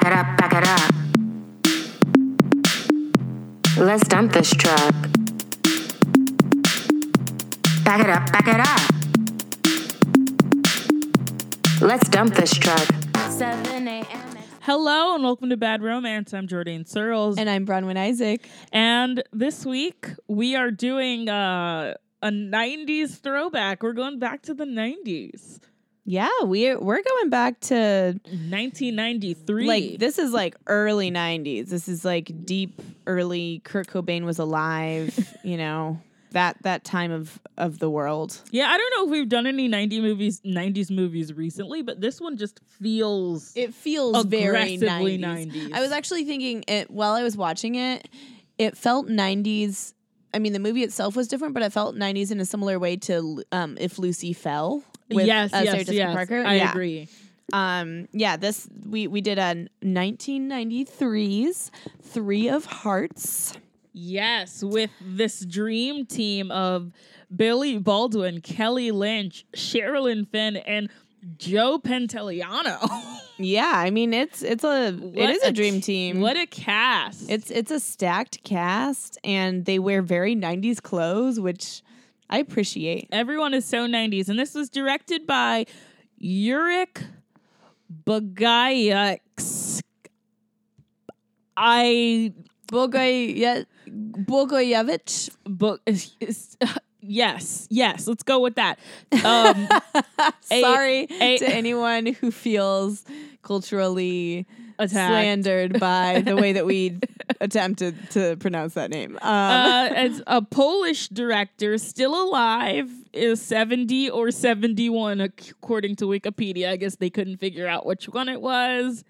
Back it up, back it up. Let's dump this truck. Back it up, back it up. Let's dump this truck. 7 a.m. Hello and welcome to Bad Romance. I'm Jordan Searles. And I'm Bronwyn Isaac. And this week we are doing uh, a 90s throwback. We're going back to the 90s. Yeah, we're we're going back to 1993. like this is like early 90s. This is like deep early Kurt Cobain was alive, you know. That that time of of the world. Yeah, I don't know if we've done any 90 movies 90s movies recently, but this one just feels It feels very 90s. 90s. I was actually thinking it while I was watching it, it felt 90s. I mean, the movie itself was different, but it felt 90s in a similar way to um, If Lucy Fell. With, yes, uh, Sarah yes, Jessica yes. Parker. I Yeah. agree. Um, yeah, this we we did a 1993's Three of Hearts. Yes, with this dream team of Billy Baldwin, Kelly Lynch, Sherilyn Fenn, and Joe Pantoliano. Yeah, I mean it's it's a it is What is a dream team. What a cast! It's it's a stacked cast, and they wear very 90s clothes, which I appreciate. everyone is so 90s, and this was directed by Yurik Bagayaks. I Bogoye- Bogoyevich. yes, yes. Let's go with that. Um, A- Sorry a- to anyone who feels culturally attacked. slandered by the way that we attempted to pronounce that name. Um, uh, as a Polish director, still alive, is 70 or 71, according to Wikipedia. I guess they couldn't figure out which one it was.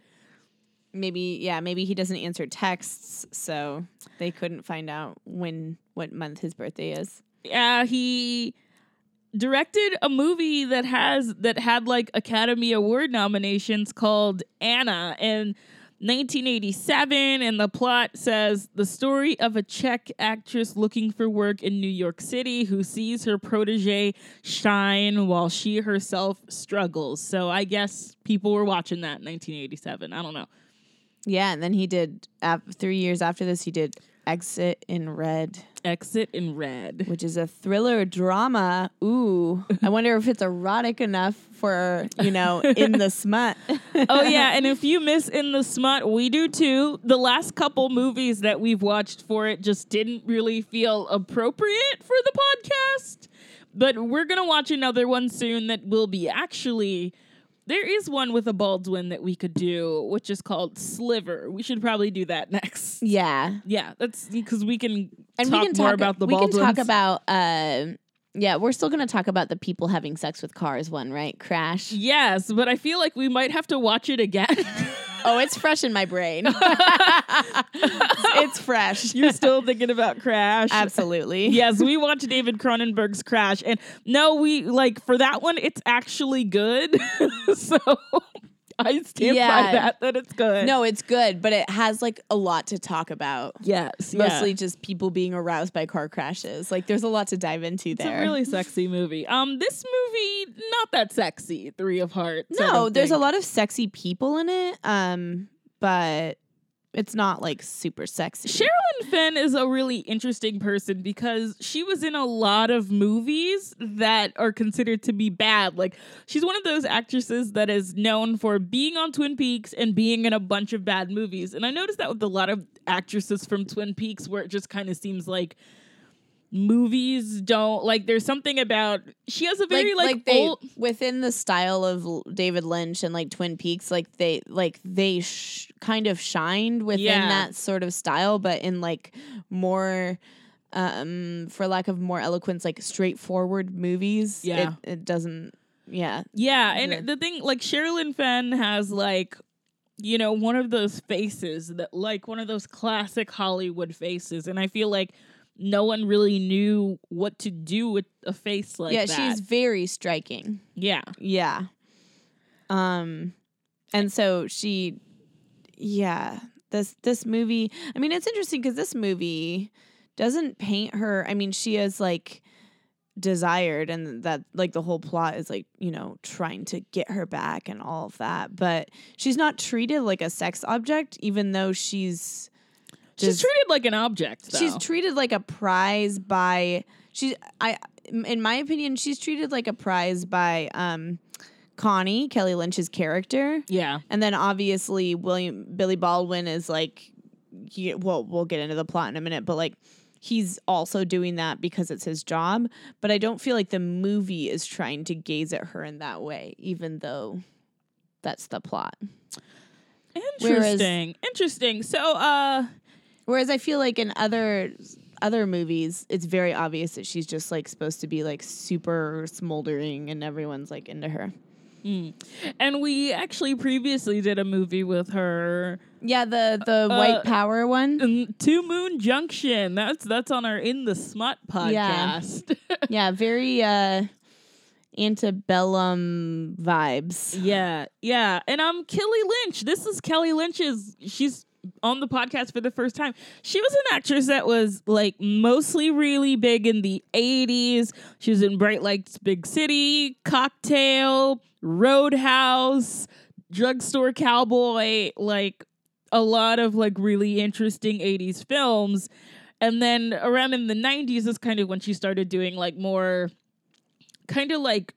maybe yeah, maybe he doesn't answer texts, so they couldn't find out when what month his birthday is. Yeah, he directed a movie that has that had like Academy Award nominations called Anna in 1987 and the plot says the story of a Czech actress looking for work in New York City who sees her protege shine while she herself struggles. So I guess people were watching that in 1987. I don't know. Yeah, and then he did ap- three years after this. He did Exit in Red, Exit in Red. which is a thriller drama. Ooh, I wonder if it's erotic enough for you know in the smut. oh yeah, and if you miss in the smut, we do too. The last couple movies that we've watched for it just didn't really feel appropriate for the podcast. But we're gonna watch another one soon that will be actually. There is one with a Baldwin that we could do, which is called Sliver. We should probably do that next. yeah, Yeah, that's because we can and talk we can more talk about the we can talk about. Uh, yeah, we're still gonna talk about the people having sex with cars one, right? Crash. yes, but I feel like we might have to watch it again. Oh, it's fresh in my brain. it's fresh. You're still thinking about Crash. Absolutely. yes, we watched David Cronenberg's Crash, and no, we like for that one, it's actually good. so I stand by Yeah. that that it's good. No, it's good, but it has like a lot to talk about. yes, Mostly yeah. just people being aroused by car crashes. Like there's a lot to dive into It's there. a really sexy movie. Um, this movie not that sexy. Three of Hearts. No, there's a lot of sexy people in it. Um, but it's not like super sexy. Sherilyn Fenn is a really interesting person because she was in a lot of movies that are considered to be bad. Like, she's one of those actresses that is known for being on Twin Peaks and being in a bunch of bad movies. And I noticed that with a lot of actresses from Twin Peaks where it just kind of seems like movies don't like there's something about she has a very like, they old within the style of David Lynch and like Twin Peaks, like they like they sh- kind of shined within Yeah. that sort of style, but in like more, um, for lack of more eloquence, like straightforward movies. Yeah. it, it doesn't. Yeah, Yeah, and Yeah. the thing, like Sherilyn Fenn has like, you know, one of those faces that, like, one of those classic Hollywood faces, and I feel like no one really knew what to do with a face like yeah, that. she's very striking. yeah, Yeah. Um and so she yeah, this this movie, I mean it's interesting cuz this movie doesn't paint her, I mean she is like desired and that like the whole plot is like you know trying to get her back and all of that but she's not treated like a sex object even though she's She's treated like an object. Though. she's treated like a prize by she's i in my opinion she's treated like a prize by um connie kelly lynch's character yeah. and then obviously william billy baldwin is like he, well we'll get into the plot in a minute but like he's also doing that because it's his job but i don't feel like the movie is trying to gaze at her in that way even though that's the plot Whereas- Interesting. Interesting. So, uh, Whereas I feel like in other other movies, it's very obvious that she's just like supposed to be like super smoldering and everyone's like into her. and we actually previously did a movie with her, Yeah, the the Uh, white power one. Two Moon Junction. That's that's on our In the Smut Yeah. podcast. yeah, very uh antebellum vibes. Yeah, yeah. And I'm um Kelly Lynch. This is Kelly Lynch's she's on the podcast for the first time. She was an actress that was like mostly really big in the 80s. She was in Bright Lights Big City, Cocktail, Roadhouse, Drugstore Cowboy, like a lot of like really interesting 80s films. And then around in the 90s is kind of when she started doing like more kind of like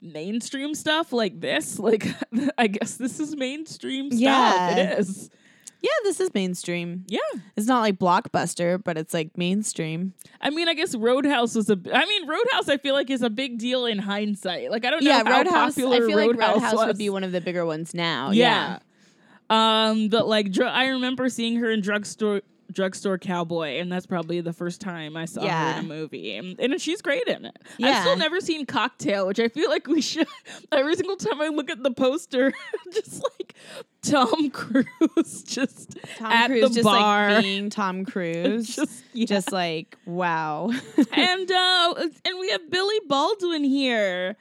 mainstream stuff like this. Like I guess this is mainstream stuff. Yeah. It is. Yeah, this is mainstream. Yeah. It's not like blockbuster, but it's like mainstream. I mean, I guess Roadhouse was a. I mean, Roadhouse. I feel like is a big deal in hindsight. Like I don't know yeah, how Roadhouse. popular I feel like Roadhouse, Roadhouse was. would be one of the bigger ones now. yeah. Um, but like, dr- I remember seeing her in drugstore. Drugstore Cowboy, and that's probably the first time I saw her in a movie, and, and she's great in it. I've still never seen Cocktail, which I feel like we should. Every single time I look at the poster, just like Tom Cruise, just Tom at Cruise the just bar, like being Tom Cruise. just yeah. just like wow. and uh and we have Billy Baldwin here.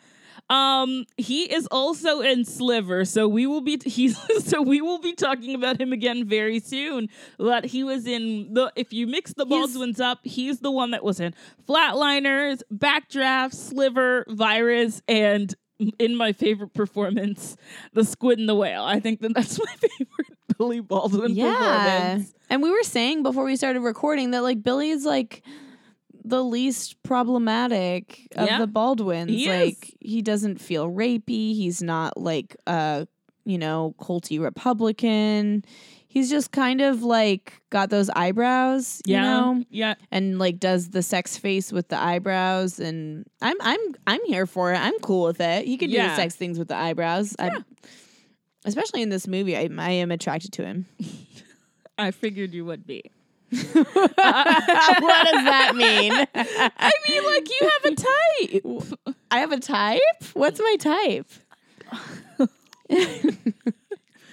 Um he is also in Sliver, so we will be he's so we will be talking about him again very soon. But he was in the if you mix the He's- Baldwins up, he's the one that was in Flatliners, Backdraft, Sliver, Virus, and in my favorite performance, The Squid and the Whale. I think that that's my favorite Billy Baldwin yeah. performance. And we were saying before we started recording that like Billy's like the least problematic of Yeah. the Baldwins. He is. like he doesn't feel rapey. He's not like a you know culty Republican. He's just kind of like got those eyebrows, you Yeah. know, Yeah. and like does the sex face with the eyebrows. And I'm I'm I'm here for it. I'm cool with it. He could do the sex things with the eyebrows. I, Yeah. especially in this movie, I, I am attracted to him. I figured you would be. what does that mean? I mean, like you have a type. I have a type? What's my type?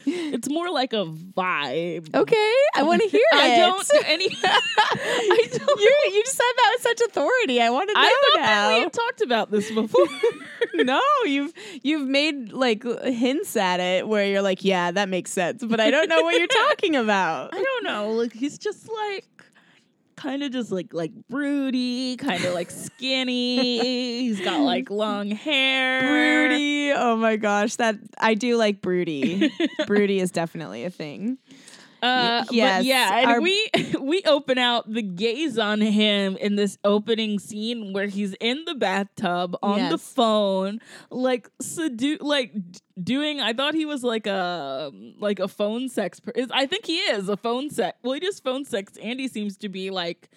It's more like a vibe. Okay, I want to hear it. I don't any. I don't. You you just said that with such authority. I want to know I thought that we now. had talked about this before. no, you've you've made like hints at it where you're like, yeah, that makes sense, but I don't know what you're talking about. I don't know. Like he's just like kind of just like like broody, kind of like skinny. he's got like long hair. Broody. Oh my gosh, that I do like broody. broody is definitely a thing. Uh, yes, but yeah, and our- we we open out the gaze on him in this opening scene where he's in the bathtub on the phone, like sedu- like d- doing. I thought he was like a like a phone sex. Per- is- I think he is a phone sex. Well, he does phone sex. Andy seems to be like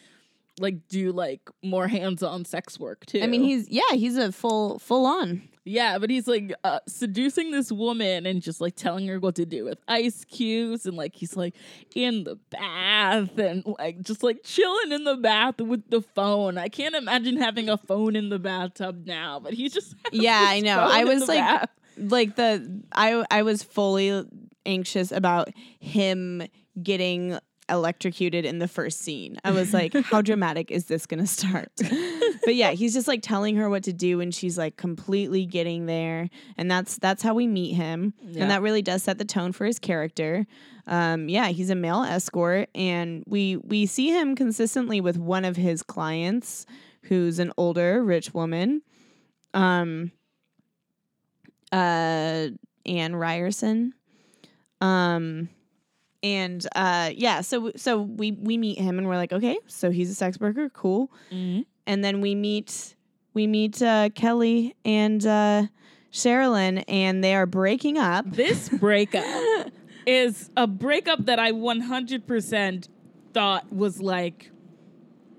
like do like more hands on sex work too. I mean, he's yeah, he's a full full on. Yeah, but he's like uh, seducing this woman and just like telling her what to do with ice cubes and like he's like in the bath and like just like chilling in the bath with the phone. I can't imagine having a phone in the bathtub now, but he just Yeah, I know. I was like bath. like the I I was fully anxious about him getting electrocuted in the first scene. I was like, how dramatic is this going to start? but yeah, he's just like telling her what to do and she's like completely getting there and that's that's how we meet him. Yeah. And that really does set the tone for his character. Um yeah, he's a male escort and we we see him consistently with one of his clients who's an older rich woman. Um uh Anne Ryerson. Um and uh yeah, so so we we meet him and we're like, okay, so he's a sex worker, cool. Mhm. And then we meet we meet uh Kelly and uh Sherilyn and they are breaking up. This breakup is a breakup that I 100% thought was like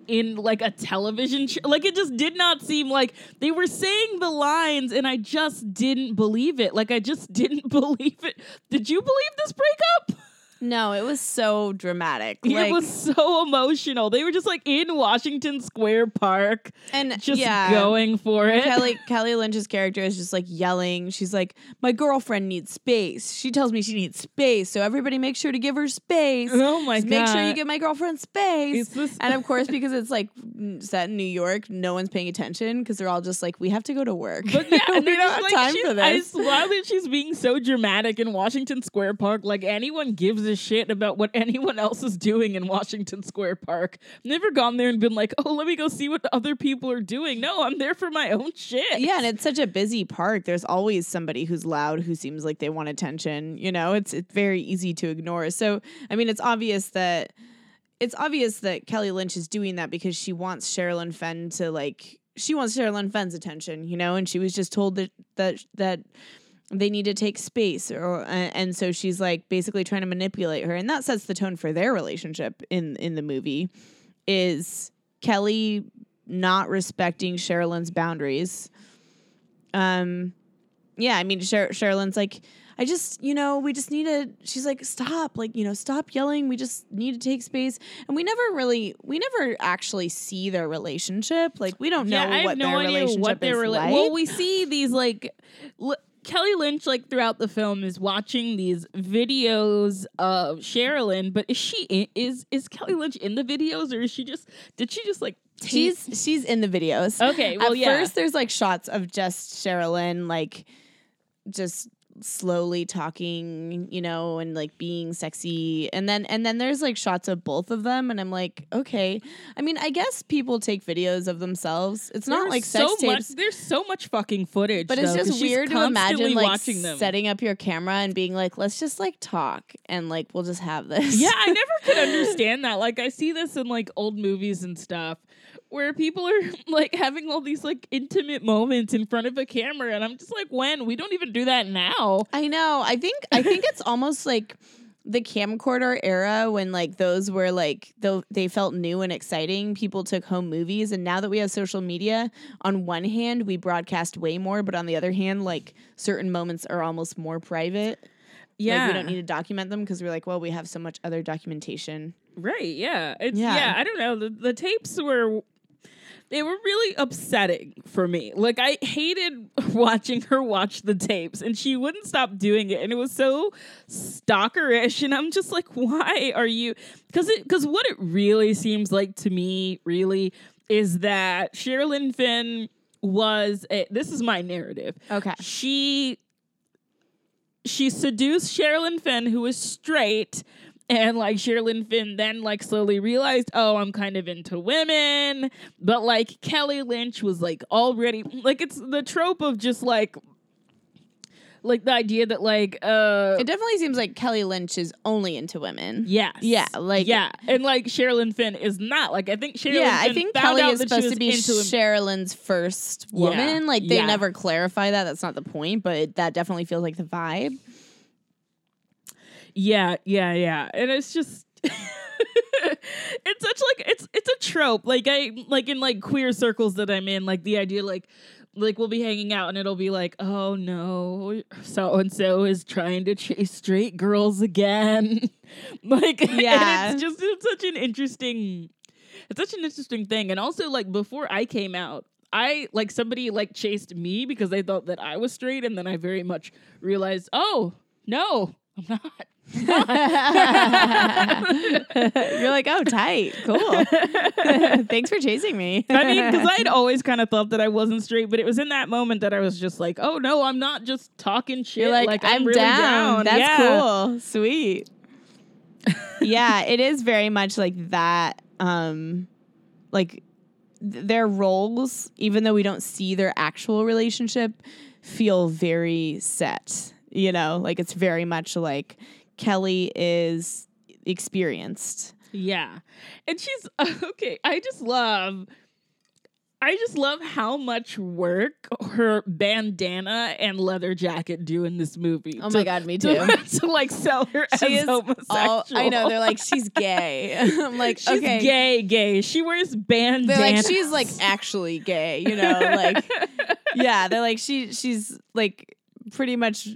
in like a television show. Like it just did not seem like they were saying the lines and I just didn't believe it. Like I just didn't believe it. Did you believe this breakup? No, it was so dramatic. it was so emotional. They were just like in Washington Square Park, and just yeah, going for it. Kelly Kelly Lynch's character is just like yelling. She's like, "My girlfriend needs space. She tells me she needs space, so everybody make sure to give her space. oh my Just god! Make sure you give my girlfriend space." This- and of course, because it's like set in New York, no one's paying attention because they're all just like, "We have to go to work." But yeah, we they're don't have like, time for this. I swear that she's being so dramatic in Washington Square Park. Like anyone gives a shit about what anyone else is doing in Washington Square Park. Never gone there and been like, oh, let me go see what other people are doing. No, I'm there for my own shit. yeah, and it's such a busy park. There's always somebody who's loud who seems like they want attention. You know, it's it's very easy to ignore. So, I mean, it's obvious that it's obvious that Kelly Lynch is doing that because she wants Sherilyn Fenn to like she wants Sherilyn Fenn's attention, you know, and she was just told that that that they need to take space or and and so she's like basically trying to manipulate her and that sets the tone for their relationship in in the movie is Kelly not respecting Sherilyn's boundaries. Um, yeah, I mean, Sher- Sherilyn's like, I just, you know, we just need to. She's like, stop, like, you know, stop yelling. We just need to take space. And we never really, we never actually see their relationship. Like, we don't know yeah, I have what no their idea relationship what their is rela- like. Well, we see these like l- Kelly Lynch like throughout the film is watching these videos of Sherilyn, but is she in, is is Kelly Lynch in the videos or is she just did she just like take- she's she's in the videos. okay? Well, At yeah. first, there's like shots of just Sherilyn, like just slowly talking, you know, and like being sexy, and then and then there's like shots of both of them, and I'm like, okay. I mean, I guess people take videos of themselves. It's not There's like sex so tapes. much. There's so much fucking footage, But it's just weird to imagine like setting up your camera and being like, let's just like talk and like we'll just have this. Yeah, I never could understand that. Like I see this in like old movies and stuff where people are like having all these like intimate moments in front of a camera and I'm just like, when? We don't even do that now. I know. I think I think it's almost like the camcorder era when like those were like though they felt new and exciting people took home movies and now that we have social media on one hand we broadcast way more but on the other hand like certain moments are almost more private Yeah. like we don't need to document them because we're like well we have so much other documentation Right, yeah. It's Yeah. yeah, I don't know. The the tapes were they were really upsetting for me. Like I hated watching her watch the tapes and she wouldn't stop doing it and it was so stalkerish and I'm just like why are you cuz it cuz what it really seems like to me really is that Sherilyn Fenn was a, this is my narrative. okay She she seduced Sherilyn Fenn, who was straight, and like Sherilyn Fenn then like slowly realized, oh, I'm kind of into women. But like Kelly Lynch was like already like it's the trope of just like like the idea that like uh it definitely seems like kelly lynch is only into women Yeah, Yeah, like- yeah, and like Sherilyn Fenn is not. Like I think Sherilyn. yeah, I Fenn think Kelly is supposed to be. Sherilyn's first Yeah, woman. Like they yeah. never clarify that. That's not the point, but that definitely feels like the vibe. Yeah, yeah, yeah. And it's just it's such like it's it's a trope. Like I like in like queer circles that I'm in, like the idea like like we'll be hanging out and it'll be like, oh no, so and so is trying to chase straight girls again. like and Yeah. it's just it's such an interesting it's such an interesting thing. And also like before I came out, I like somebody like chased me because they thought that I was straight and then I very much realized, oh no, I'm not. You're like, oh, tight, cool. Thanks for chasing me. I mean, because I'd always kind of thought that I wasn't straight, but it was in that moment that I was just like, "Oh no, I'm not just talking shit. You're like, I'm, I'm, really down. down. That's Yeah. cool. Sweet. yeah, it is very much like that. Um, like th- their roles, even though we don't see their actual relationship, feel very set. You know, like it's very much like Kelly is experienced. Yeah. And she's okay. I just love I just love how much work her bandana and leather jacket do in this movie. Oh to- my god, me too. to, like sell her She as is homosexual. all, I know they're like she's gay. I'm like she's okay. gay, gay. She wears bandana. They're like she's like actually gay, you know, like yeah, they're like she she's like pretty much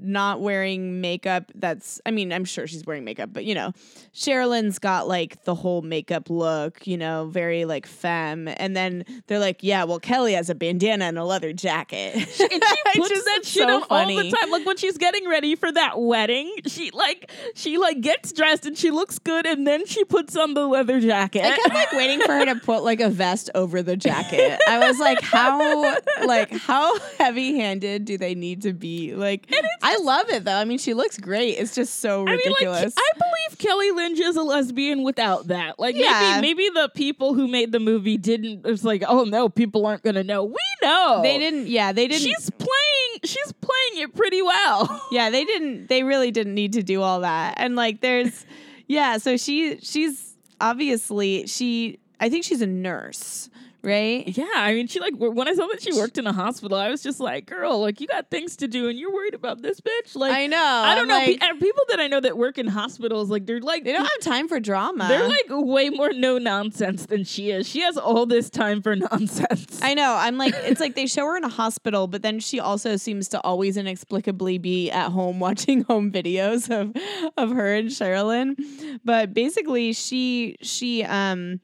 not wearing makeup that's I mean, I'm sure she's wearing makeup, but you know, Sherilyn's got like the whole makeup look, you know, very like femme. And then they're like, Yeah, well Kelly has a bandana and a leather jacket. and she puts just- that shit so on all the time. Like when she's getting ready for that wedding, she like she like gets dressed and she looks good, and then she puts on the leather jacket. I kept like waiting for her to put like a vest over the jacket. I was like, how like how heavy handed do they need to be? Like I love it though. I mean, she looks great. It's just so I mean, ridiculous. like, I believe Kelly Lynch is a lesbian without that. Like, Yeah. maybe maybe the people who made the movie didn't. It's like, oh no, people aren't gonna know. We know they didn't. Yeah, they didn't. She's playing. She's playing it pretty well. yeah, they didn't. They really didn't need to do all that. And like, there's, yeah. So she, she's obviously she. I think she's a nurse, right? Yeah, I mean, she like when I saw that she worked in a hospital, I was just like, girl, like you got things to do, and you're worried about this bitch. Like, I know. I don't I'm know. Like, pe- people that I know that work in hospitals, like they're like they don't have time for drama. they're like way more no nonsense than she is. She has all this time for nonsense. I know. I'm like, it's like they show her in a hospital, but then she also seems to always inexplicably be at home watching home videos of of her and Sherilyn. But basically, she she um,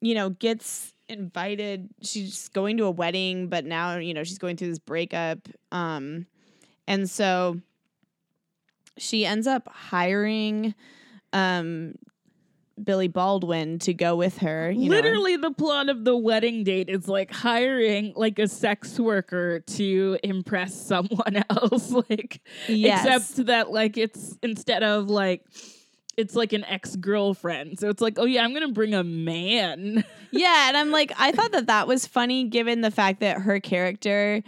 you know, gets invited. She's going to a wedding, but now you know she's going through this breakup. Um, and so she ends up hiring um Billy Baldwin to go with her. You know. Literally, the plot of the wedding date is like hiring like a sex worker to impress someone else. like, Yes. except that like it's instead of like it's like an ex girlfriend. So it's like, oh yeah, I'm gonna bring a man. Yeah, and I'm like, I thought that that was funny given the fact that her character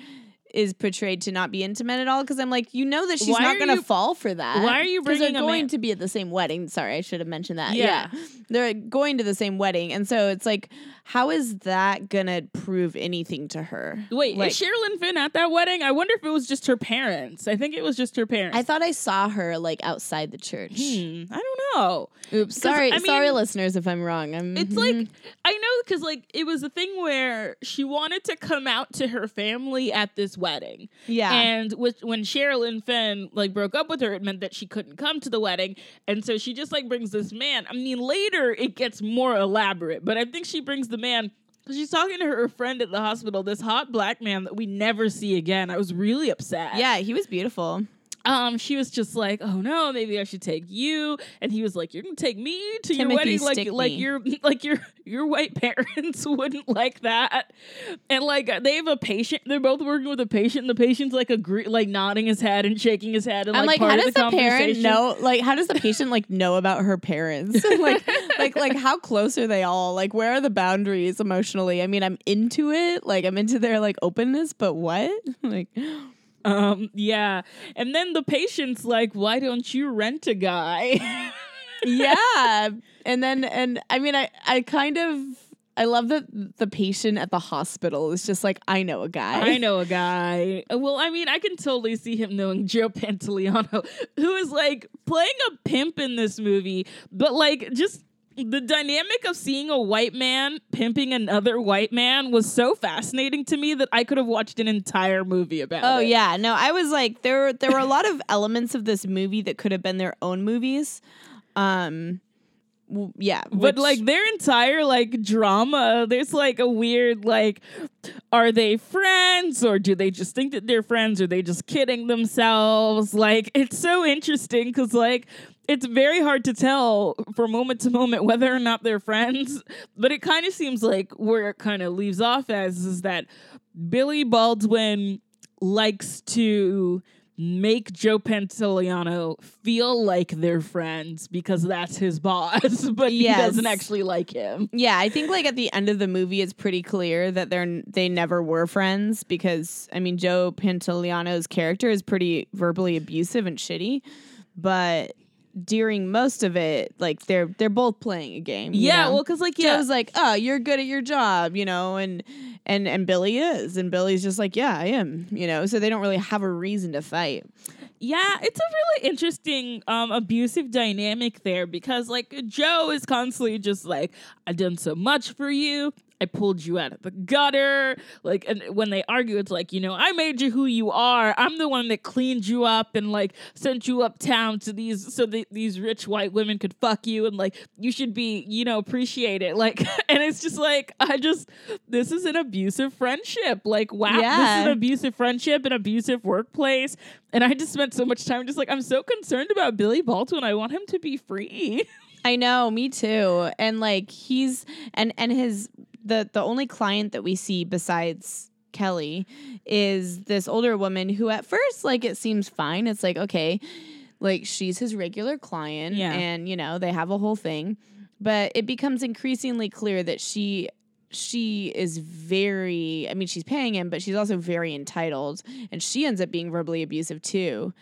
is portrayed to not be intimate at all. Because I'm like, you know that she's Why not going to fall for that. why are you bringing They're going man- to be at the same wedding. Sorry, I should have mentioned that. Yeah. Yeah. they're going to the same wedding, and so it's like, how is that gonna prove anything to her? Wait, like, is Sherilyn Fenn at that wedding? I wonder if it was just her parents. I think it was just her parents. I thought I saw her like outside the church. Hmm, I don't know. Oops, sorry, I sorry, listeners, if I'm wrong. I'm, It's mhm. like I know because like it was a thing where she wanted to come out to her family at this wedding, yeah, and with, when Sherilyn Fenn like broke up with her, it meant that she couldn't come to the wedding, and so she just like brings this man. I mean, later it gets more elaborate, but I think she brings the man. She's talking to her friend at the hospital, this hot black man that we never see again. I was really upset. yeah, he was beautiful. Um, she was just like, "Oh no, maybe I should take you," and he was like, "You're gonna take me to your wedding, like Stickney. like your like your your white parents wouldn't like that." And like they have a patient, they're both working with a patient. And the patient's like agree, like nodding his head and shaking his head. And I'm like, like, part how of does the, parent know? Like, how does the patient like know about her parents? like, like, like, how close are they all? Like, where are the boundaries emotionally? I mean, I'm into it. Like, I'm into their like openness, but what? like, Um, yeah, and then the patient's like, "Why don't you rent a guy?" yeah. And then, and I mean, I, I kind of, I love that the patient at the hospital is just like, I know a guy. I know a guy. Well, I mean, I can totally see him knowing Joe Pantoliano, who is like playing a pimp in this movie, but like just the dynamic of seeing a white man pimping another white man was so fascinating to me that I could have watched an entire movie about Oh it. Oh yeah, no, I was like there. There were a lot of elements of this movie that could have been their own movies. Um, w- yeah, But which- like their entire like drama, there's like a weird like, are they friends or do they just think that they're friends? Or are they just kidding themselves? Like it's so interesting because like it's very hard to tell from moment to moment whether or not they're friends. But it kind of seems like where it kind of leaves off as is that Billy Baldwin likes to make Joe Pantoliano feel like they're friends because that's his boss, but he doesn't actually like him. Yeah, I think like at the end of the movie, it's pretty clear that they're they never were friends because I mean Joe Pantoliano's character is pretty verbally abusive and shitty, but during most of it, like they're they're both playing a game. Yeah, know? well, because like yeah, Joe's like, "Oh, you're good at your job," you know, and and and Billy is, and Billy's just like, "Yeah, I am," you know. So they don't really have a reason to fight. Yeah, it's a really interesting um abusive dynamic there because like Joe is constantly just like, I've done so much for you. I pulled you out of the gutter. Like and when they argue, it's like, you know, I made you who you are. I'm the one that cleaned you up and like sent you uptown to these so that these rich white women could fuck you and like you should be, you know, appreciate it. Like and it's just like I just this is an abusive friendship. Like wow, this is an abusive friendship, an abusive workplace. And I just spent so much time just like I'm so concerned about Billy Baldwin. I want him to be free. I know, me too. And like he's and and his the the only client that we see besides Kelly is this older woman who at first like it seems fine. It's like okay, like she's his regular client Yeah. and you know, they have a whole thing. But it becomes increasingly clear that she she is very I mean she's paying him but she's also very entitled and she ends up being verbally abusive too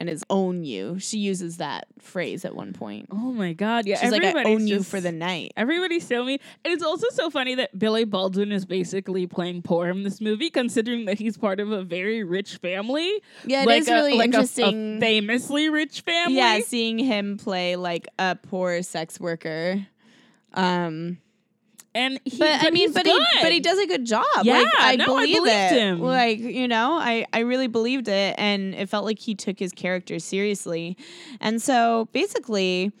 and is own you. She uses that phrase at one point. Oh my god. Yeah. She's like, I own you for the night. Everybody's so mean. And it's also so funny that Billy Baldwin is basically playing poor in this movie, considering that he's part of a very rich family. Yeah, it like is a- really like a- interesting. A, famously rich family. yeah, seeing him play like a poor sex worker. Um, And he, but, I mean, he's but he but he does a good job. Yeah, like, I no, I believe believed it. him. Like you know, I I really believed it, and it felt like he took his character seriously. And so basically,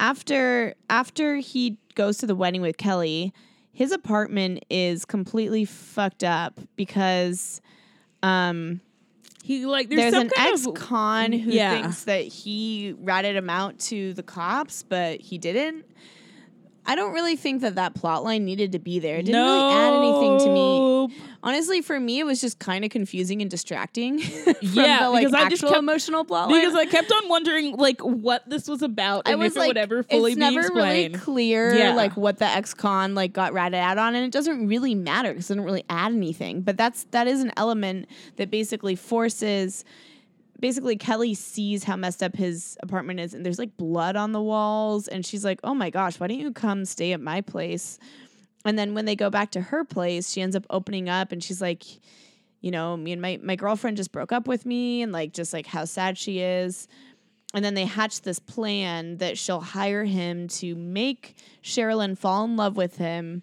after after he goes to the wedding with Kelly, his apartment is completely fucked up because. Um, He like there's, there's, some an kind ex of con who Yeah. thinks that he ratted him out to the cops, but he didn't. I don't really think that that plot line needed to be there. It didn't really add anything to me. Honestly, for me, it was just kind of confusing and distracting from Yeah, the like because I just kept- emotional plot line. Because I kept on wondering like what this was about I and was if it like, would ever fully it's be never really clear Yeah. like what the ex-con like got ratted out on, and it doesn't really matter because it doesn't really add anything. But that's that is an element that basically forces. Basically, Kelly sees how messed up his apartment is, and there's like blood on the walls, and she's like, "Oh my gosh, why don't you come stay at my place?" And then when they go back to her place, she ends up opening up, and she's like, "You know, me and my my girlfriend just broke up with me, and like just like how sad she is." and then they hatch this plan that she'll hire him to make Sherilyn fall in love with him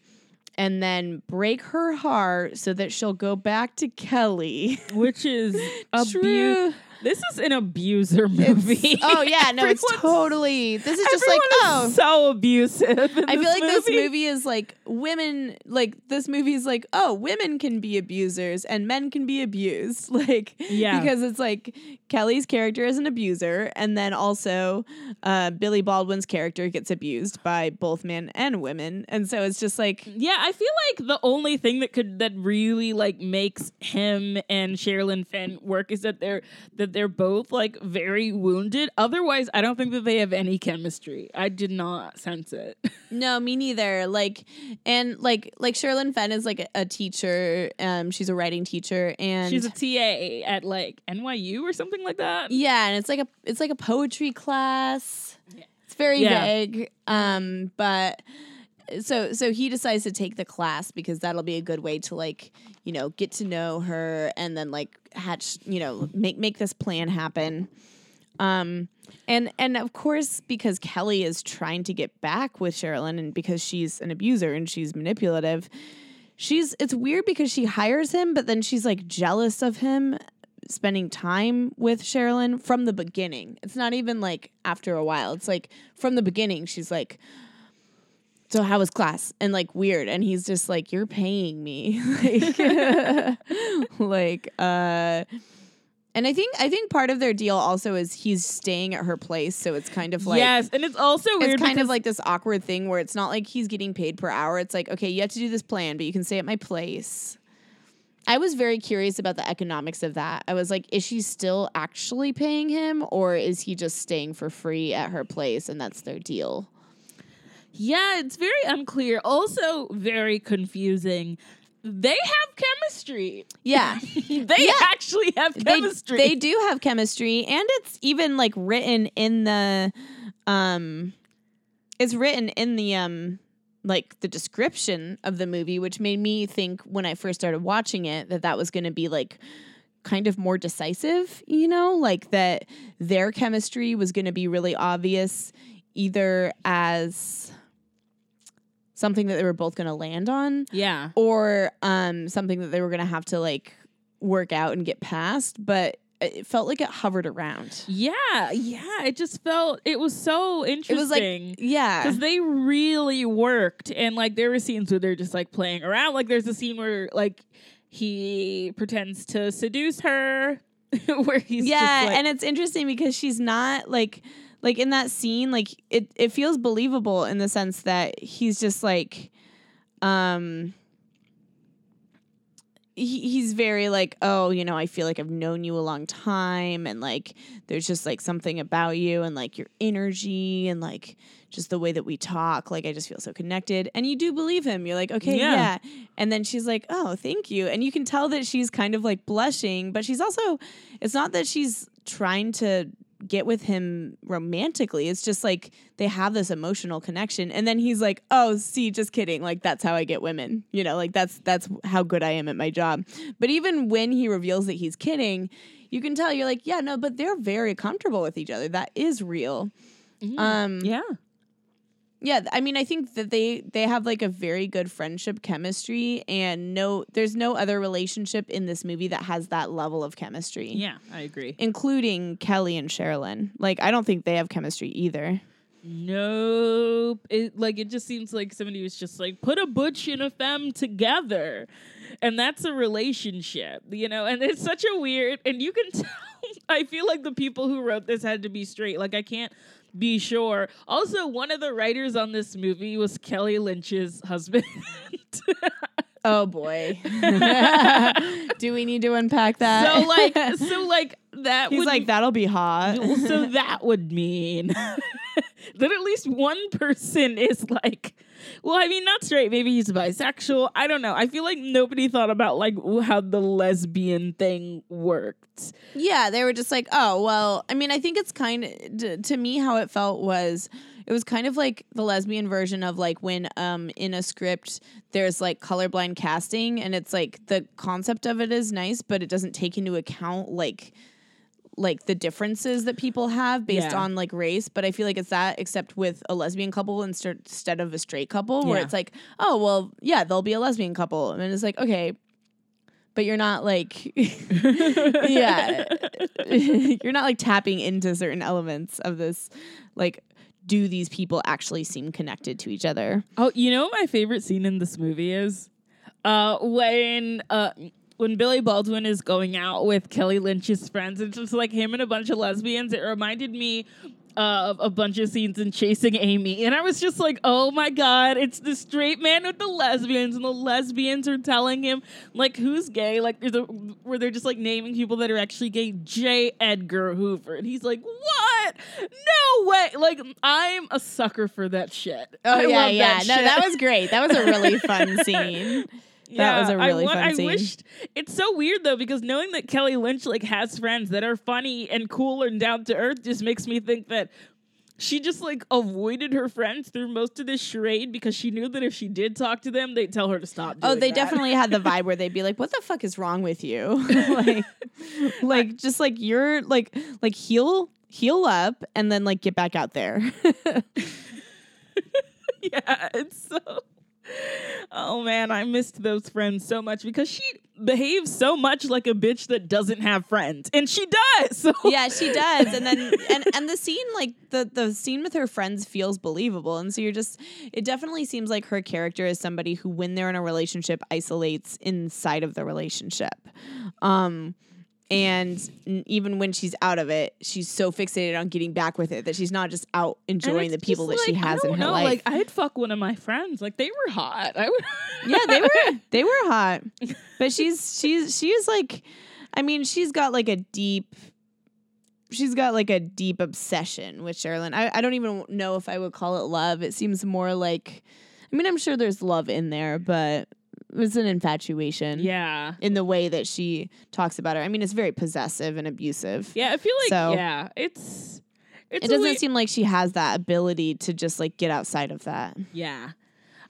and then break her heart so that she'll go back to Kelly. which is abuse. True. This is an abuser movie. oh yeah, no, it's totally. This is just like oh. so abusive. I feel like this movie is like women like this movie is like oh women can be abusers and men can be abused like Yeah. because it's like Kelly's character is an abuser and then also uh, Billy Baldwin's character gets abused by both men and women and so it's just like Yeah, I feel like the only thing that could that really like makes him and Sherilyn Fenn work is that they're that they're both like very wounded. Otherwise, I don't think that they have any chemistry. I did not sense it. No, me neither. Like, and like, like Sherilyn Fenn is like a, a teacher. Um, she's a writing teacher, and She's a TA at like NYU or something like that. yeah, and it's like a it's like a poetry class. It's very Yeah. vague. Um, but so so he decides to take the class because that'll be a good way to like you know get to know her and then like hatch you know make make this plan happen. Um, and and of course because Kelly is trying to get back with Sherilyn and because she's an abuser and she's manipulative, she's it's weird because she hires him, but then she's like jealous of him spending time with Sherilyn from the beginning. It's not even like after a while. It's like from the beginning she's like so how was class? And like weird. And he's just like, You're paying me. like, like uh and I think I think part of their deal also is he's staying at her place, so it's kind of like yes, and it's also weird it's kind of like this awkward thing where it's not like he's getting paid per hour. It's like, okay, you have to do this plan, but you can stay at my place. I was very curious about the economics of that. I was like, is she still actually paying him or is he just staying for free at her place and that's their deal? Yeah, it's very unclear. Also, very confusing. They have chemistry. Yeah. They Yeah. actually have they, chemistry. they do have chemistry and it's even like written in the um it's written in the um like the description of the movie which made me think when I first started watching it that that was going to be like kind of more decisive, you know, like that their chemistry was going to be really obvious either as something that they were both going to land on yeah. or um something that they were gonna have to like work out and get past but it felt like it hovered around Yeah, yeah. It just felt it was so interesting. it was like yeah because they really worked and like there were scenes where they're just like playing around like there's a scene where like he pretends to seduce her where he's yeah just, like, and it's interesting because she's not like like in that scene like it it feels believable in the sense that he's just like um he, he's very like oh you know i feel like i've known you a long time and like there's just like something about you and like your energy and like just the way that we talk like i just feel so connected and you do believe him you're like okay Yeah. yeah. and then she's like oh thank you and you can tell that she's kind of like blushing but she's also it's not that she's trying to get with him romantically. It's just like they have this emotional connection. And then he's like oh see just kidding. Like that's how i get women. You know like that's that's how good i am at my job. But even when he reveals that he's kidding you can tell you're like yeah no but they're very comfortable with each other. That is real. Um yeah yeah i mean i think that they they have like a very good friendship chemistry and no there's no other relationship in this movie that has that level of chemistry. Yeah i agree. Including kelly and sherilyn. Like i don't think they have chemistry either. Nope. It like it just seems like somebody was just like put a butch and a femme together. And that's a relationship you know? And it's such a weird and you can tell i feel like the people who wrote this had to be straight. Like i can't be sure. Also one of the writers on this movie was kelly lynch's husband. Oh boy. Do we need to unpack that? So like so like that he's would like that'll be hot. So that would mean that at least one person is like well i mean not straight. Maybe he's bisexual. I don't know. I feel like nobody thought about like how the lesbian thing worked. Yeah, they were just like, oh, well, I mean, I think it's kind of, to, to me, how it felt was it was kind of like the lesbian version of like when um in a script there's like colorblind casting and it's like the concept of it is nice, but it doesn't take into account like like the differences that people have based Yeah. on like race but i feel like it's that except with a lesbian couple instead instead of a straight couple where Yeah. it's like oh well yeah they'll be a lesbian couple and it's like okay but you're not like yeah you're not like tapping into certain elements of this like do these people actually seem connected to each other oh you know what my favorite scene in this movie is uh when uh when Billy Baldwin is going out with Kelly Lynch's friends, it's just like him and a bunch of lesbians. It reminded me uh, of a bunch of scenes in Chasing Amy, and I was just like, "Oh my god, it's the straight man with the lesbians, and the lesbians are telling him like who's gay, like there's a where they're just like naming people that are actually gay. J. Edgar Hoover, and he's like, "What? No way!" Like I'm a sucker for that shit. I Oh, yeah love yeah that no that was great that was a really fun scene That was a really I want, fun I scene. wished it's so weird though because knowing that Kelly Lynch like has friends that are funny and cool and down to earth just makes me think that she just like avoided her friends through most of this charade because she knew that if she did talk to them, they'd tell her to stop. Oh, they that. definitely had the vibe where they'd be like, "What the fuck is wrong with you?" like, like just like you're like like heal heal up and then like get back out there. yeah, it's so. Oh man, I missed those friends so much because she behaves so much like a bitch that doesn't have friends, and she does. Yeah, she does. And then and and the scene like the the scene with her friends feels believable. And so you're just it definitely seems like her character is somebody who when they're in a relationship isolates inside of the relationship. Um And n- even when she's out of it, she's so fixated on getting back with it that she's not just out enjoying the people that she like, I has in her know, life. Like I'd fuck one of my friends. Like they were hot. I would. yeah, they were they were hot. But she's she's she's like I mean, she's got like a deep she's got like a deep obsession with Sherilyn. I, I don't even know if I would call it love. It seems more like I mean, I'm sure there's love in there, but it's an infatuation. Yeah. In the way that she talks about her. I mean, it's very possessive and abusive. Yeah. I feel like So- yeah. It's. It's It doesn't way- seem like she has that ability to just like get outside of that. Yeah.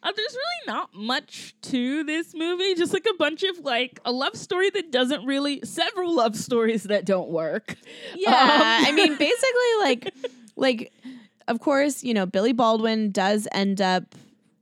Uh, there's really not much to this movie. Just like a bunch of like a love story that doesn't really, several love stories that don't work. Yeah, Um, I mean, basically, like, like, of course, you know, Billy Baldwin does end up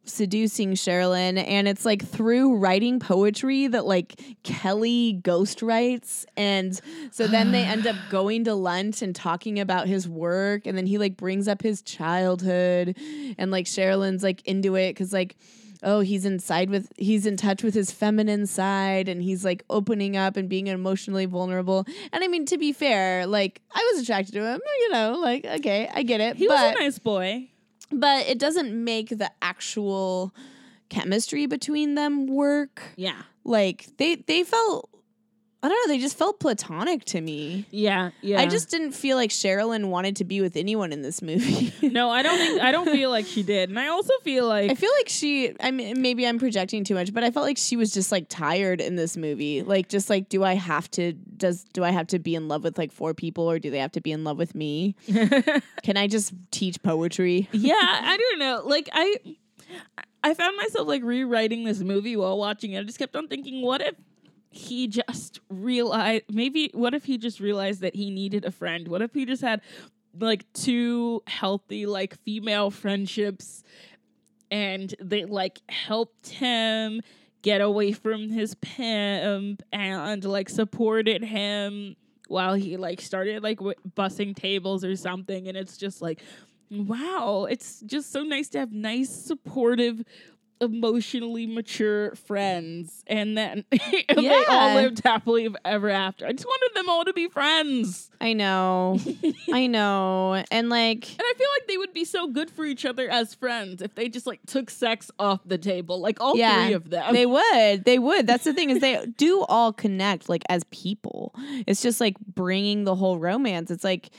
seducing Sherilyn, and it's like through writing poetry that like Kelly ghost writes, and so then they end up going to lunch and talking about his work, and then he like brings up his childhood, and like Sherilyn's like into it because like oh he's inside with he's in touch with his feminine side and he's like opening up and being emotionally vulnerable and i mean to be fair like i was attracted to him you know like okay i get it He but was a nice boy. But it doesn't make the actual chemistry between them work Yeah. like they they felt i don't know they just felt platonic to me Yeah. Yeah. i just didn't feel like sherilyn wanted to be with anyone in this movie no, I don't think I don't feel like she did, and I also feel like I feel like she. I mean, maybe I'm projecting too much, but I felt like she was just like tired in this movie. Like, just like, do I have to? Does do I have to be in love with like four people, or do they have to be in love with me? Can I just teach poetry? yeah, I don't know. Like I I found myself like rewriting this movie while watching it. I just kept on thinking, what if he just realized maybe what if he just realized that he needed a friend? What if he just had like two healthy like female friendships and they like helped him get away from his pimp and like supported him while he like started like w- bussing tables or something and it's just like wow it's just so nice to have nice supportive emotionally mature friends and then and they all lived happily ever after i just wanted them all to be friends I know, I know, and like, and I feel like they would be so good for each other as friends if they just like took sex off the table, like all Yeah, three of them. they would, they would. That's the thing is they do all connect like as people. It's just like bringing the whole romance. It's like,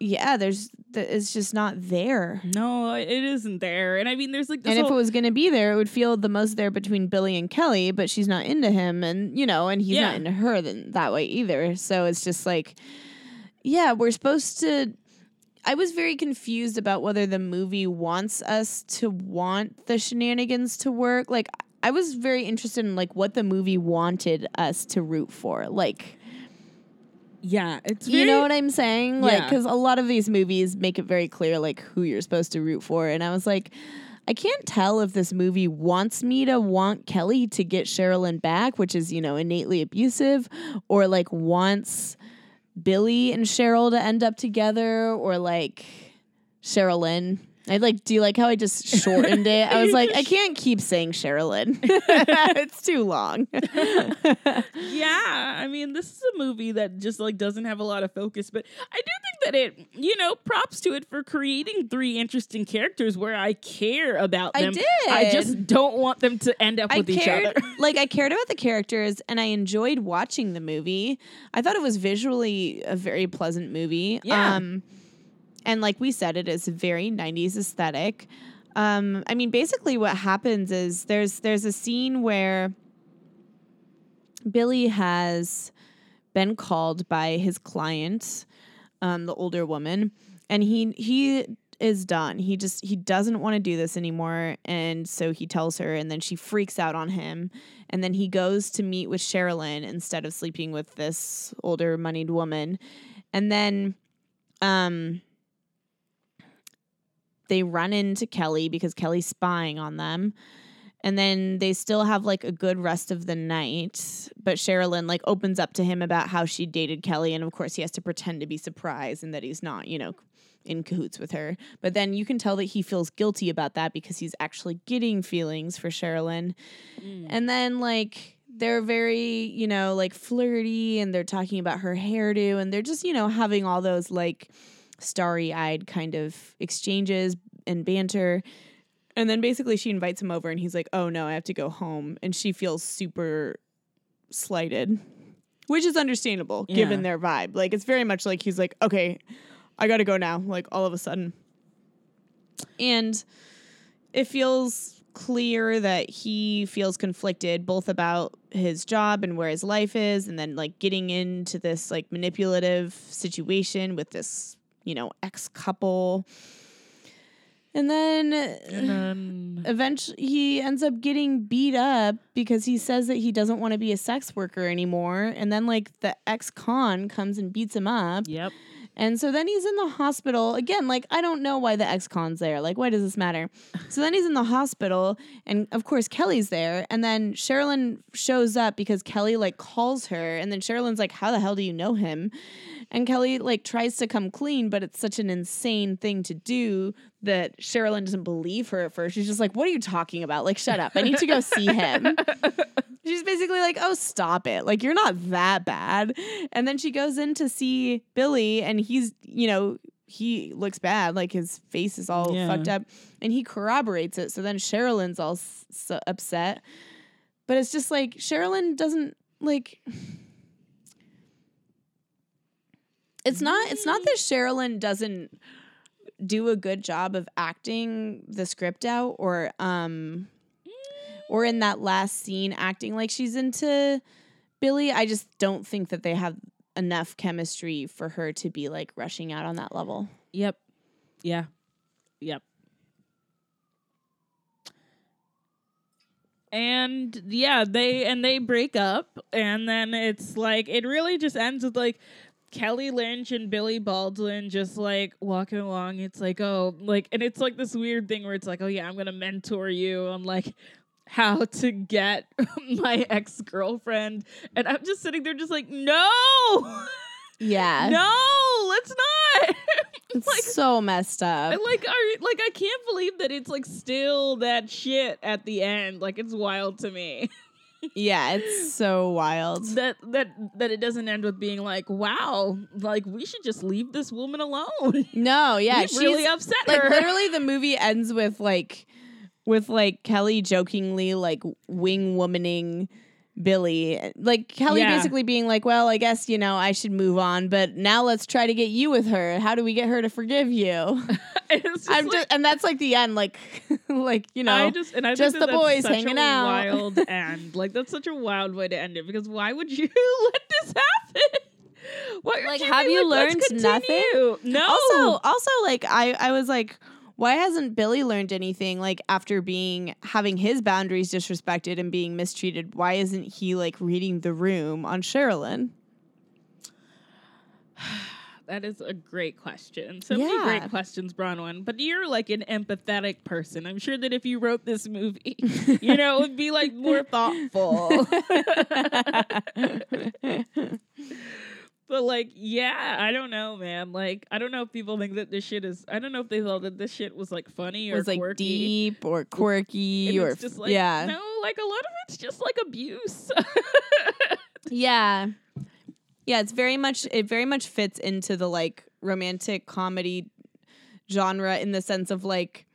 yeah, there's, th- it's just not there. no, it isn't there. And I mean, there's like this and if it was going to be there, it would feel the most there between Billy and Kelly, but she's not into him and, you know, and he's Yeah. not into her then that way either. So it's just like yeah, we're supposed to I was very confused about whether the movie wants us to want the shenanigans to work. Like I was very interested in like what the movie wanted us to root for. Like yeah, it's you very, know what I'm saying? Like, Yeah. because a lot of these movies make it very clear, like, who you're supposed to root for. And I was like, I can't tell if this movie wants me to want Kelly to get Sherilyn back, which is, you know, innately abusive, or like wants Billy and Cheryl to end up together, or like Sherilyn. I like, do you like how I just shortened it? I was like, I can't keep saying Sherilyn. it's too long. yeah. I mean, this is a movie that just like doesn't have a lot of focus, but I do think that it, you know, props to it for creating three interesting characters where I care about them. I did. I just don't want them to end up I with each other. like I cared about the characters and I enjoyed watching the movie. I thought it was visually a very pleasant movie. Yeah. Um and like we said it is very 90s aesthetic. Um I mean basically what happens is there's there's a scene where Billy has been called by his client, um, the older woman, and he he is done. He just he doesn't want to do this anymore, and so he tells her, and then she freaks out on him, and then he goes to meet with Sherilyn instead of sleeping with this older moneyed woman, and then, um. They run into Kelly because Kelly's spying on them. And then they still have like a good rest of the night. But sherilyn like opens up to him about how she dated kelly. And of course he has to pretend to be surprised and that he's not you know in cahoots with her. But then you can tell that he feels guilty about that because he's actually getting feelings for sherilyn. Mm. And then like they're very, you know, like flirty and they're talking about her hairdo. And they're just, you know, having all those like starry-eyed kind of exchanges and banter. And then basically she invites him over and he's like, "Oh no, I have to go home." And she feels super slighted, which is understandable given their vibe. Like it's very much like he's like, "Okay, I got to go now." Like all of a sudden. And it feels clear that he feels conflicted both about his job and where his life is and then like getting into this like manipulative situation with this you know ex couple and then And then eventually he ends up getting beat up because he says that he doesn't want to be a sex worker anymore and then like the ex-con comes and beats him up Yep. and so then he's in the hospital again. Like I don't know why the ex-con's there. Like why does this matter? So then he's in the hospital, and of course Kelly's there. And then Sherilyn shows up because Kelly like calls her, and then Sherilyn's like, "How the hell do you know him?" And Kelly like tries to come clean, but it's such an insane thing to do that Sherilyn doesn't believe her at first. She's just like, "What are you talking about? Like shut up! I need to go see him." She's basically like, "Oh, stop it! Like you're not that bad." And then she goes in to see Billy, and he's, you know, he looks bad, like his face is all Yeah. fucked up, and he corroborates it. So then Sherilyn's all s- upset, but it's just like Sherilyn doesn't like. It's not. It's not that Sherilyn doesn't do a good job of acting the script out, or um, or in that last scene acting like she's into Billy. I just don't think that they have enough chemistry for her to be like rushing out on that level. Yep. Yeah. Yep. And yeah, they and they break up and then it's like it really just ends with like Kelly Lynch and Billy Baldwin just like walking along. It's like, oh, like and it's like this weird thing where it's like, oh yeah, I'm gonna mentor you on like how to get my ex-girlfriend. And I'm just sitting there just like, no! Yeah, no, let's not. it's like so messed up. I like I like I can't believe that it's like still that shit at the end. Like it's wild to me yeah, it's so wild. that that that it doesn't end with being like, wow, like we should just leave this woman alone. No, yeah, We've she's really upset like her. literally the movie ends with like with like Kelly jokingly like wing womaning Billy. Eh, like Kelly Yeah. basically being like, "Well, I guess, you know, I should move on, but now let's try to get you with her. How do we get her to forgive you?" Just I'm like- just and that's like the end like like, you know. I just and I just the boys hanging out. Wild end, like that's such a wild way to end it. Because why would you let this happen? What, Like, have you like, learned nothing?" No. also also like I I was like why hasn't Billy learned anything like after being having his boundaries disrespected and being mistreated? Why isn't he like reading the room on Sherilyn? That is a great question. So many great questions, Bronwyn. But you're like an empathetic person. I'm sure that if you wrote this movie, you know, it would be like more thoughtful. but like, yeah, I don't know, man. Like, I don't know if people think that this shit is. I don't know if they thought that this shit was like funny or was like quirky. deep or quirky And or it's just like, yeah. no, like a lot of it's just like abuse. Yeah. Yeah, it's very much it very much fits into the like romantic comedy genre in the sense of like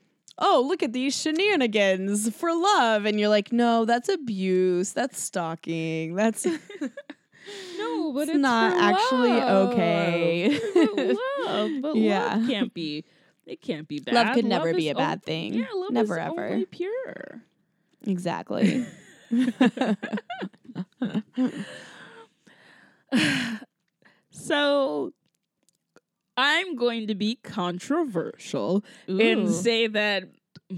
oh, look at these shenanigans for love and you're like, "No, that's abuse. That's stalking. That's no, but It's it's, not actually love. okay. Love, but Yeah. love can't be. It can't be bad. love could never be a bad on- thing. Yeah, love never is ever. only pure. Exactly. So I'm going to be controversial and say that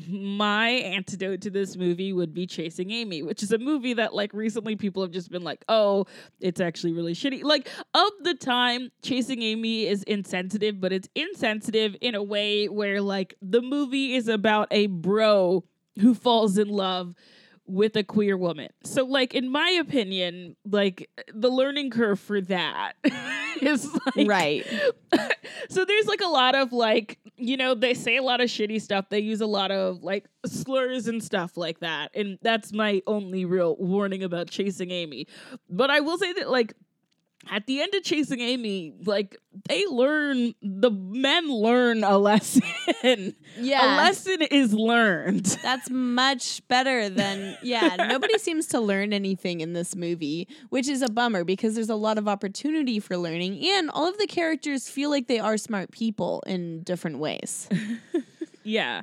my antidote to this movie would be Chasing Amy, which is a movie that like recently people have just been like, "Oh, it's actually really shitty." Like of the time, Chasing Amy is insensitive, but it's insensitive in a way where like the movie is about a bro who falls in love with a queer woman. So like in my opinion, like the learning curve for that is like right. so there's like a lot of like you know, they say a lot of shitty stuff. They use a lot of like slurs and stuff like that. And that's my only real warning about chasing Amy. But I will say that like at the end of chasing Amy, like they learn the men learn a lesson. Yeah. A lesson is learned. That's much better than yeah. Nobody seems to learn anything in this movie, which is a bummer because there's a lot of opportunity for learning, and all of the characters feel like they are smart people in different ways. Yeah.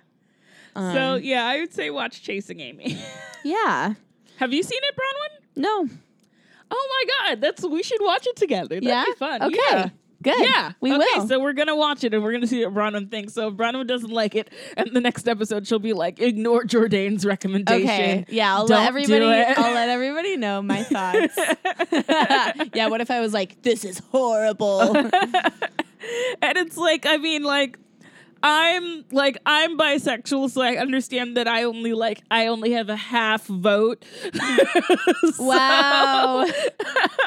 so Um, yeah, I would say watch Chasing Amy. yeah, Have you seen it, Bronwyn? no, Oh my god, that's we should watch it together. That'd yeah, be fun. Okay, Yeah. good. Yeah, we okay, will. So we're gonna watch it, and we're gonna see what Bronwyn thinks. So if Bronwyn doesn't like it, and the next episode she'll be like, "Ignore Jordane's recommendation." Okay. Yeah, I'll Don't let everybody. I'll let everybody know my thoughts. yeah. What if I was like, "This is horrible"? and it's like, I mean, like, I'm like I'm bisexual, so I understand that I only like I only have a half vote. So- wow.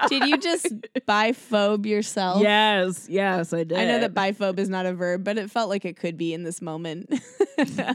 Did you just biphobe yourself? Yes, yes, I did. I know that biphobe is not a verb, but it felt like it could be in this moment.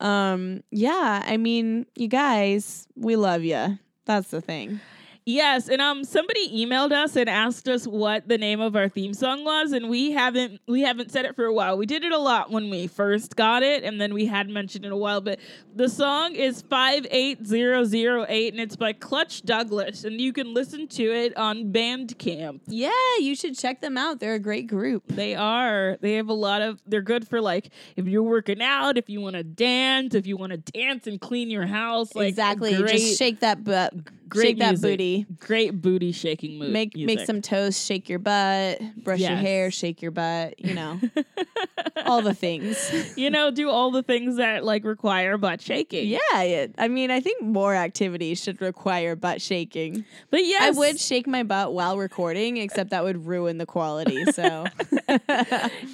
um, yeah, I mean, you guys, we love you. That's the thing. Yes, and um somebody emailed us and asked us what the name of our theme song was and we haven't we haven't said it for a while. We did it a lot when we first got it and then we had mentioned it a while, but the song is 58008 and it's by Clutch Douglas and you can listen to it on Bandcamp. Yeah, you should check them out. They're a great group. They are. They have a lot of they're good for like if you're working out, if you want to dance, if you want to dance and clean your house, like exactly. Great, Just shake that butt. Great shake that music. booty. Great booty shaking move. Make make some toast, shake your butt, brush your hair, shake your butt, you know. all the things. you know, do all the things that like require butt shaking. Yeah, it, I mean, I think more activities should require butt shaking. But yes, I would shake my butt while recording, except that would ruin the quality. So,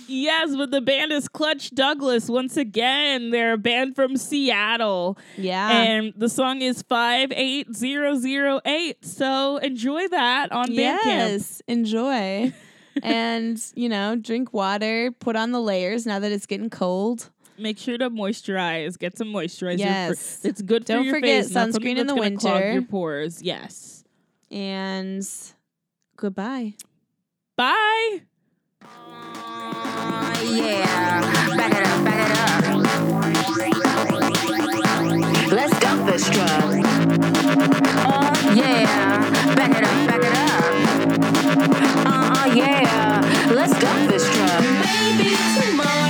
Yes, but the band is Clutch Douglas. Once again, they're a band from Seattle. yeah. And the song is 58008. So enjoy that on Bandcamp. yes, enjoy. and, you know, drink water, put on the layers now that it's getting cold. Make sure to moisturize. Get some moisturizer. Yes. For, it's good Don't for your forget face. not something sunscreen in the gonna clog winter. your pores. Yes. And goodbye. Bye. Yeah, back it up, back it up. Let's dump this truck. Let's dump this truck. Maybe tomorrow.